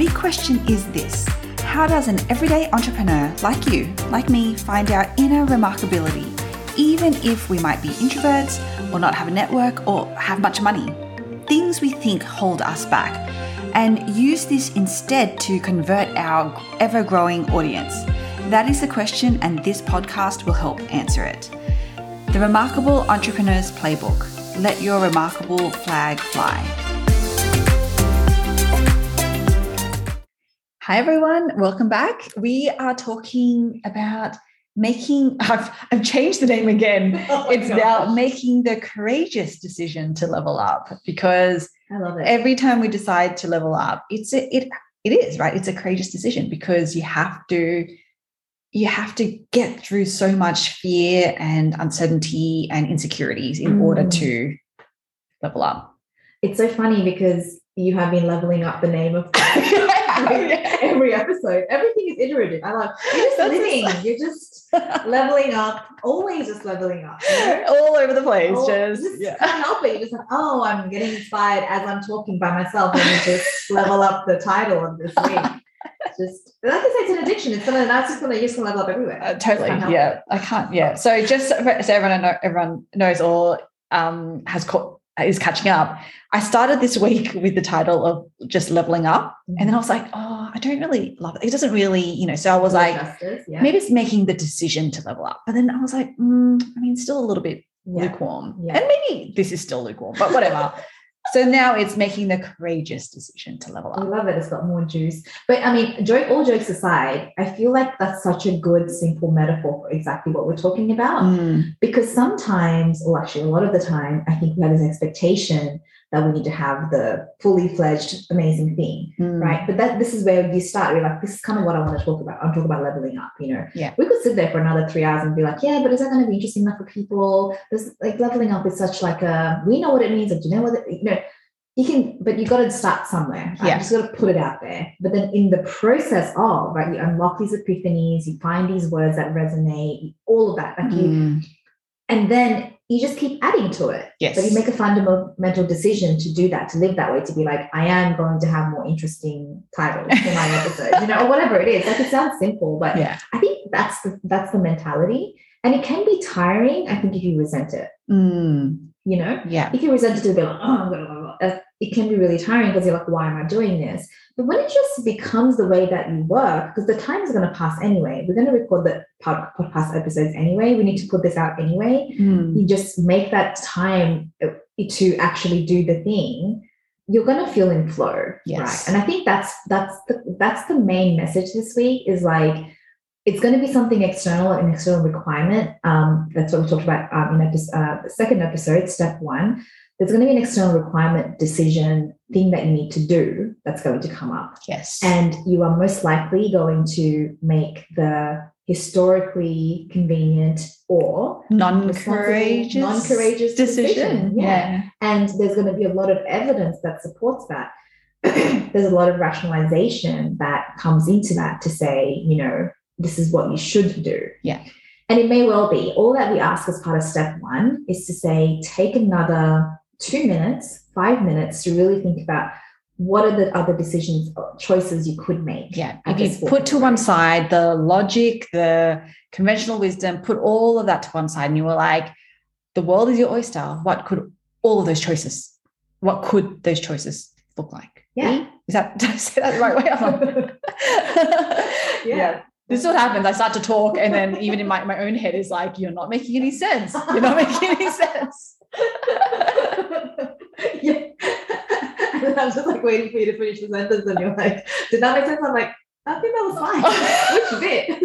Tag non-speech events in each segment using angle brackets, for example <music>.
big question is this How does an everyday entrepreneur like you, like me, find our inner remarkability, even if we might be introverts or not have a network or have much money? Things we think hold us back, and use this instead to convert our ever growing audience. That is the question, and this podcast will help answer it. The Remarkable Entrepreneur's Playbook. Let your remarkable flag fly. Hi, everyone. Welcome back. We are talking about making, <laughs> I've, I've changed the name again. <laughs> Oh it's now making the courageous decision to level up because I love it. every time we decide to level up, it's a, it it is right. It's a courageous decision because you have to you have to get through so much fear and uncertainty and insecurities in order Mm. to level up. It's so funny because you have been leveling up the name of <laughs> every, <laughs> every episode. Everything is iterative. I love you're just That's living. just- You're just leveling up, always just leveling up. You know? All over the place, Oh, just just yeah. can't help it. You're just like, oh, I'm getting inspired as I'm talking by myself. and you just <laughs> level up the title of this week. Just like I say, it's an addiction. It's gonna that's just gonna you're just level up everywhere. Uh, totally. Yeah, I can't. Yeah. So just so so everyone know, everyone knows or um, has caught is catching up. I started this week <laughs> with the title of just leveling up, and then I was like, oh, I don't really love it. It doesn't really, you know. So I was like, Justice, yeah. maybe it's making the decision to level up. But then I was like, mm, I mean, still a little bit yeah. lukewarm. Yeah. And maybe this is still lukewarm, but whatever. <laughs> so now it's making the courageous decision to level up. I love it. It's got more juice. But I mean, joke, all jokes aside, I feel like that's such a good, simple metaphor for exactly what we're talking about. Mm, Because sometimes, or actually a lot of the time, I think we have this expectation that we need to have the fully fledged, amazing thing, mm, right? But that this is where you start. You're like, this is kind of what I want to talk about. I'm talking about leveling up, you know? Yeah. We could sit there for another three hours and be like, yeah, but is that going to be interesting enough for people? This like leveling up is such like a, we know what it means. Like, you know what, it, you know, you can, but you got to start somewhere. Right? Yeah. You just got to put it out there. But then in the process of, right, you unlock these epiphanies, you find these words that resonate, all of that. Like you, mm, and then you just keep adding to it. yes. But you make a fundamental decision to do that, to live that way, to be like, I am going to have more interesting titles for my <laughs> episode, you know, or whatever it is. Like it sounds simple, but yeah. I think that's the that's the mentality. And it can be tiring, I think, if you resent it, Mm, you know. yeah. If you resent it to be like, oh, I'm gonna, uh, it can be really tiring because you're like, why am I doing this? But when it just becomes the way that you work, because the time is going to pass anyway, we're going to record the pod, podcast episodes anyway. We need to put this out anyway Mm, you just make that time uh, to actually do the thing you're going to feel in flow Yes. right and i think that's that's the that's the main message this week is like it's going to be something external an external requirement um, that's what we talked about um, in episode, uh, the second episode step one there's going to be an external requirement decision thing that you need to do that's going to come up yes. and you are most likely going to make the historically convenient or non-courageous, non-courageous decision, yeah. and there's going to be a lot of evidence that supports that <clears throat> there's a lot of rationalization that comes into that to say you know this is what you should do Yeah. and it may well be all that we ask as part of step one is to say take another two minutes five minutes to really think about what are the other decisions choices you could make Yeah. If you put to one side the logic, the conventional wisdom, put all of that to one side, and you were like, the world is your oyster. What could all of those choices, what could those choices look like? Yeah. Is that, <laughs> did I say that the right way? <laughs> <laughs> Yeah. This is what happens. I start to talk, and then even in my, my own head is like, you're not making any sense. You're not making any sense. <laughs> yeah. And <laughs> I was just like waiting for you to finish the sentence, and you're like, "Did that make sense?" I'm like, "I think that was fine." <laughs> Which bit?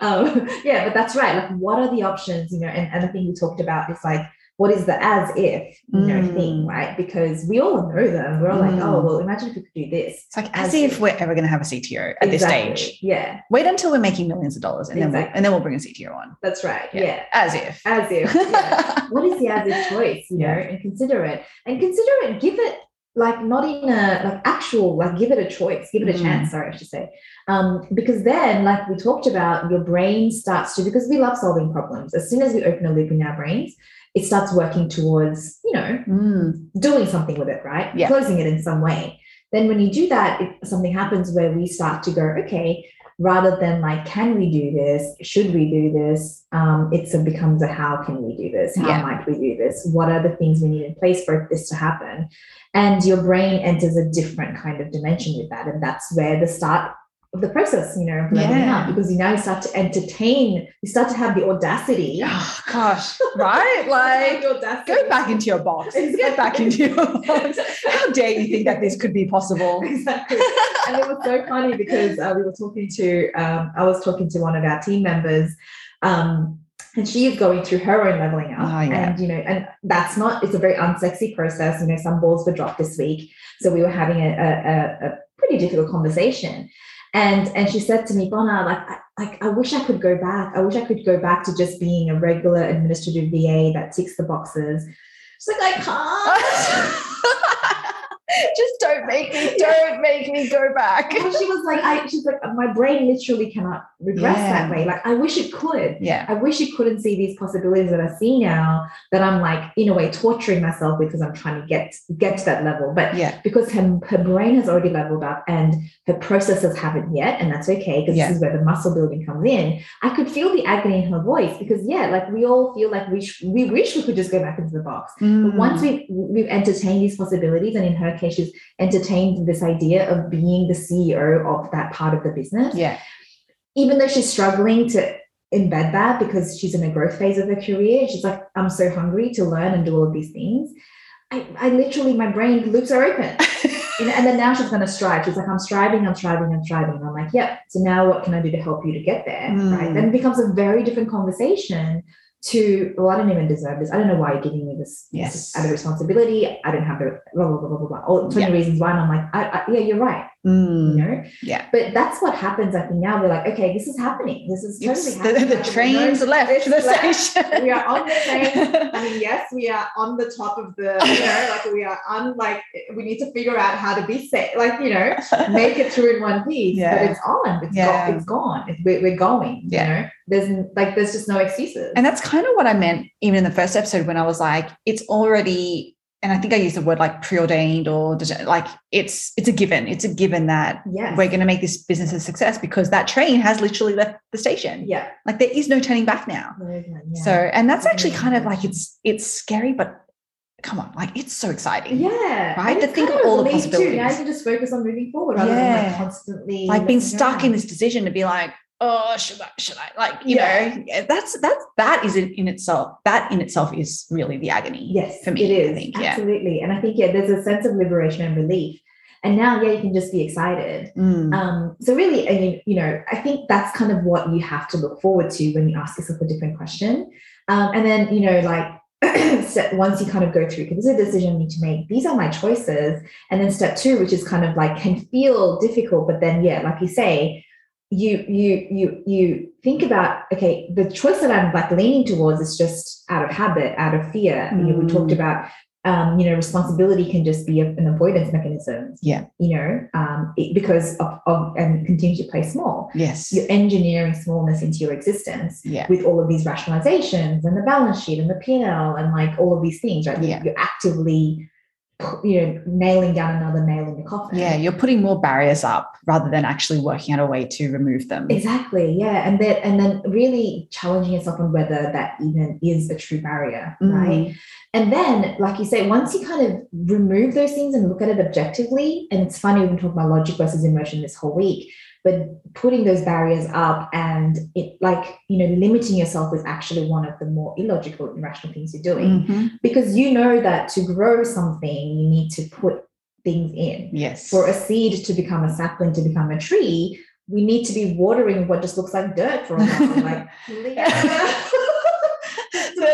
um, yeah, but that's right. Like, what are the options? You know, and, and the thing we talked about is like, what is the as if you know Mm. thing, right? Because we all know them. We're all like, Mm. "Oh, well, imagine if we could do this." It's like as As if if. we're ever going to have a CTO at this stage. Yeah, Wait until we're making millions of dollars, and then we'll, and then we'll bring a CTO on. that's right. Yeah. yeah. As if. As if. <laughs> Yeah. what is the as if choice you know Yeah. and consider it and consider it give it like not in a like actual like give it a choice give it a Mm. chance sorry i should say um because then like we talked about your brain starts to because we love solving problems as soon as we open a loop in our brains it starts working towards, you know, Mm. doing something with it, right? Yeah. Closing it in some way. Then when you do that, it, something happens where we start to go, okay, rather than like, can we do this? Should we do this? Um, it's a becomes a how can we do this? How Yeah. might we do this? What are the things we need in place for this to happen? And your brain enters a different kind of dimension with that. And that's where the start of the process, you know, leveling Yeah. because you now you start to entertain, you start to have the audacity. Oh, gosh, right? <laughs> Like, go back into your box. Get back into your box. <laughs> How dare you think that this could be possible? exactly. and it was so funny because uh, we were talking to, um, I was talking to one of our team members, um, and she is going through her own leveling up. Oh, yeah. And, you know, and that's not, it's a very unsexy process. You know, some balls were dropped this week. So we were having a, a, a pretty difficult conversation. And, and she said to me, Bona, like, I, like, I wish I could go back. I wish I could go back to just being a regular administrative VA that ticks the boxes. She's like, I can't. <laughs> <laughs> Just don't make me, don't make me go back. And she was like, I, she's like, my brain literally cannot regress Yeah. that way. Like, I wish it could. Yeah. I wish it couldn't see these possibilities that I see now that I'm like, in a way, torturing myself because I'm trying to get get to that level. But Yeah. because her, her brain has already leveled up and her processes haven't yet, and that's okay because Yeah. this is where the muscle building comes in. I could feel the agony in her voice because yeah, like we all feel like we sh- we wish we could just go back into the box. But Mm. once we we've entertained these possibilities, and in her case, she's entertained this idea of being the CEO of that part of the business, yeah. even though she's struggling to embed that because she's in a growth phase of her career, she's like, I'm so hungry to learn and do all of these things. I, I literally, my brain loops are open. <laughs> And, and then now she's going to strive. She's like, I'm striving, I'm striving, I'm striving. And I'm like, yep. So now what can I do to help you to get there? Right. Mm. Then it becomes a very different conversation to, well, I don't even deserve this. I don't know why you're giving me this, Yes. this added responsibility. I don't have the blah, blah, blah, blah, blah, blah. All 20 Yeah. reasons why. And I'm like, I, I, yeah, you're right. You Mm. know? Yeah. But that's what happens. I think now we're like, okay, this is happening. This is totally the, happening. the Like, train's no- left the left. station. We are on the train. <laughs> I mean, yes, we are on the top of the, you know, <laughs> like we are on, like, we need to figure out how to be safe, like, you know, make it through in one piece. Yeah. But it's on. It's, Yeah. go, it's gone. It's, we're, we're going. Yeah. You know, there's like, there's just no excuses. And that's kind of what I meant even in the first episode when I was like, it's already, and I think I used the word like preordained or like it's it's a given. It's a given that yes. we're going to make this business a success because that train has literally left the station. Yeah. Like there is no turning back now. Yeah. So, and that's actually Yeah. kind of like it's it's scary, but come on, like it's so exciting. yeah. Right? To think of all the relief too. Now you just focus on moving forward rather than like Yeah. constantly Like being stuck in this decision to be like, oh, should I, should I? Like, you Yeah. know, yeah, that's that's that is in, in itself. That in itself is really the agony. Yes, for me, it is. I think, yeah. Absolutely. And I think, yeah, there's a sense of liberation and relief. And now, yeah, you can just be excited. Mm. Um, so really, I mean, you know, I think that's kind of what you have to look forward to when you ask yourself a different question. Um, and then, you know, like <clears throat> step once you kind of go through, because this is a decision I need to make. These are my choices. And then step two, which is kind of like can feel difficult, but then yeah, like you say, you you you you think about okay, the choice that I'm like leaning towards is just out of habit, out of fear. You know, we talked Mm. about um, you know, responsibility can just be an avoidance mechanism. Yeah. You know, um, it, because of, of and continue to play small. yes. You're engineering smallness into your existence Yeah. with all of these rationalizations and the balance sheet and the P&L and like all of these things, right? Yeah. You're actively, you know, nailing down another nail in the coffin. Yeah. You're putting more barriers up rather than actually working out a way to remove them. Exactly. Yeah. And then and then really challenging yourself on whether that even is a true barrier. Mm. Right. And then, like you say, once you kind of remove those things and look at it objectively, and it's funny, we've been talking about logic versus emotion this whole week, but putting those barriers up and it like, you know, limiting yourself is actually one of the more illogical, irrational things you're doing Mhm. because you know that to grow something, you need to put things in Yes. for a seed to become a sapling to become a tree we need to be watering what just looks like dirt for a while like <laughs>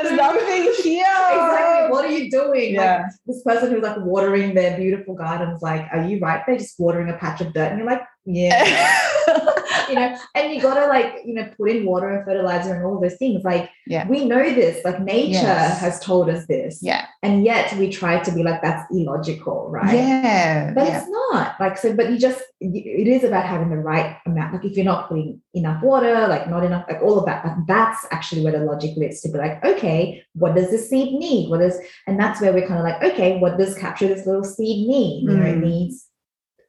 There's nothing here. exactly. What are you doing? Like this person who's like watering their beautiful gardens like are you right? There just watering a patch of dirt and you're like yeah <laughs> you know, and you gotta like, you know, put in water and fertilizer and all those things. Like Yeah. we know this, like nature Yes. has told us this. Yeah. And yet we try to be like, that's illogical, right? Yeah. But yeah. it's not like so, but you just it is about having the right amount. Like if you're not putting enough water, like not enough, like all of that, like that's actually where the logic lives to be like, okay, what does the seed need? What is and that's where we're kind of like, okay, what does capture this little seed need? You know, it Mm. needs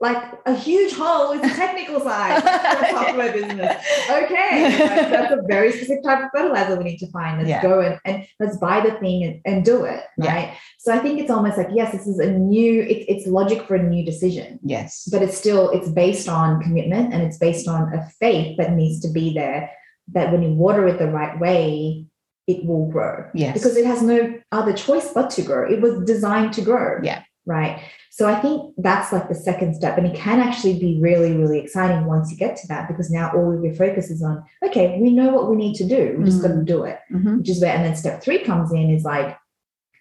like a huge hole is the technical side <laughs> for a software business. Okay, <laughs> like, that's a very specific type of fertilizer we need to find. Let's Yeah. go and, and let's buy the thing and, and do it. Yeah. Right. So I think it's almost like, yes, this is a new, it, it's logic for a new decision, Yes. but it's still, it's based on commitment and it's based on a faith that needs to be there that when you water it the right way, it will grow yes. because it has no other choice but to grow. It was designed to grow. Yeah. Right. So I think that's like the second step. And it can actually be really, really exciting once you get to that because now all of your focus is on, okay, we know what we need to do. we're just Mm. got to do it, Mhm. which is where, and then step three comes in is like,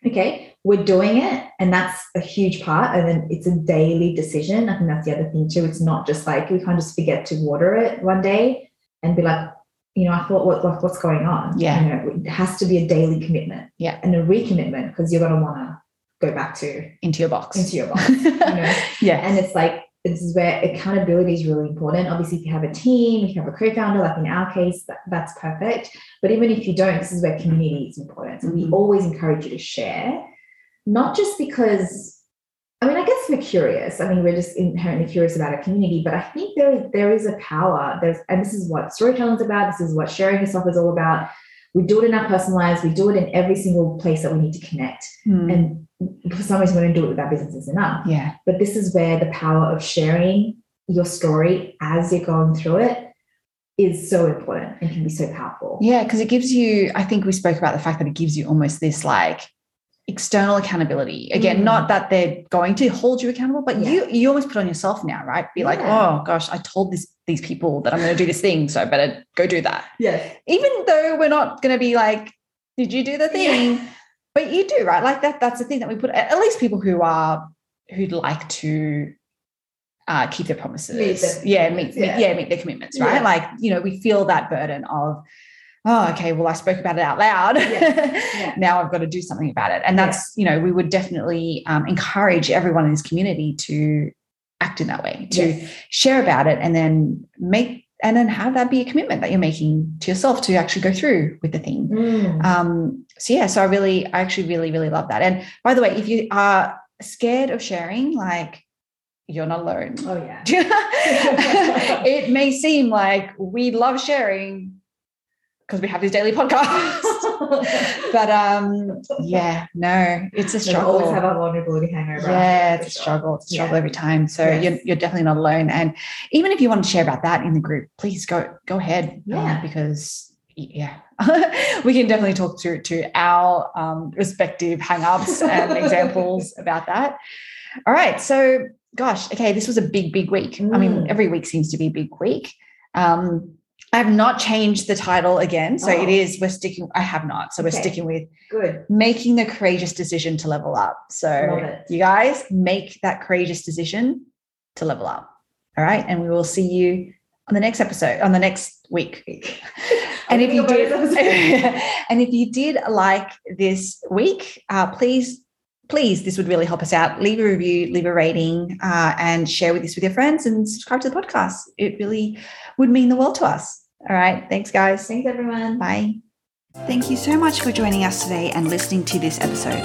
okay, we're doing it. And that's a huge part. And then it's a daily decision. I think that's the other thing too. It's not just like we can't just forget to water it one day and be like, you know, I thought what, what what's going on. Yeah. You know, it has to be a daily commitment. Yeah. And a recommitment because you're gonna want to go back to Into your box. into your box. you know? <laughs> yeah. And it's like this is where accountability is really important. Obviously, if you have a team, if you have a co-founder, like in our case, that, that's perfect. But even if you don't, this is where community is important. So we Mhm. always encourage you to share, not just because. I mean, I guess we're curious. I mean, we're just inherently curious about our community, but I think there is there is a power. There's and this is what storytelling is about. This is what sharing yourself is all about. We do it in our personal lives. We do it in every single place that we need to connect. Mm. And for some reason, we don't do it with our businesses enough. yeah. But this is where the power of sharing your story as you're going through it is so important and can be so powerful. Yeah, because it gives you, I think we spoke about the fact that it gives you almost this like external accountability. Again, Mm. not that they're going to hold you accountable, but Yeah. you you almost put on yourself now, right? Be like, oh gosh, I told this these people that I'm going to do this thing, so I better go do that. yeah Even though we're not going to be like, did you do the thing? But you do, right? Like that. That's the thing that we put. At least people who are who'd like to uh, keep their promises. Meet yeah, meet, meet- yeah. yeah, meet their commitments, right? Yeah. Like you know, we feel that burden of, oh, okay, well, I spoke about it out loud. Yeah. <laughs> now I've got to do something about it, and Yeah. that's you know, we would definitely um, encourage everyone in this community to act in that way, to Yes. share about it, and then make and then have that be a commitment that you're making to yourself to actually go through with the thing. Mm. Um, so yeah, so I really, I actually really, really love that. And by the way, if you are scared of sharing, like you're not alone. oh yeah. <laughs> it may seem like we love sharing because we have these daily podcasts. <laughs> but um, yeah, no, it's a We always have struggle. our vulnerability hangover. Yeah, it's a sure. struggle. It's a struggle Yeah. every time. So Yes. you're, you're definitely not alone. And even if you want to share about that in the group, please go go ahead. um, Yeah. because yeah, <laughs> we can definitely talk through to our um, respective hang-ups and <laughs> examples about that. All right. So gosh, okay, this was a big, big week. I mean, Mm. every week seems to be a big week. Um, I have not changed the title again. So Oh. it is, we're sticking, I have not. So we're Okay. sticking with Good. making the courageous decision to level up. So you guys make that courageous decision to level up. All right. And we will see you on the next episode, on the next week. <laughs> and if you did, <laughs> and if you did like this week, uh, please, please, this would really help us out. Leave a review, leave a rating, uh, and share with this with your friends and subscribe to the podcast. It really would mean the world to us. All right. Thanks, guys. Thanks everyone. Bye. Thank you so much for joining us today and listening to this episode.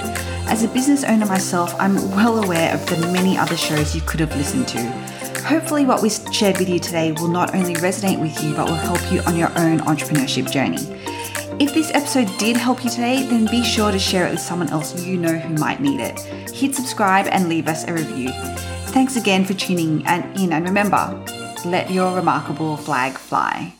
As a business owner myself, I'm well aware of the many other shows you could have listened to. Hopefully, what we shared with you today will not only resonate with you, but will help you on your own entrepreneurship journey. If this episode did help you today, then be sure to share it with someone else you know who might need it. Hit subscribe and leave us a review. Thanks again for tuning in, and remember, let your remarkable flag fly.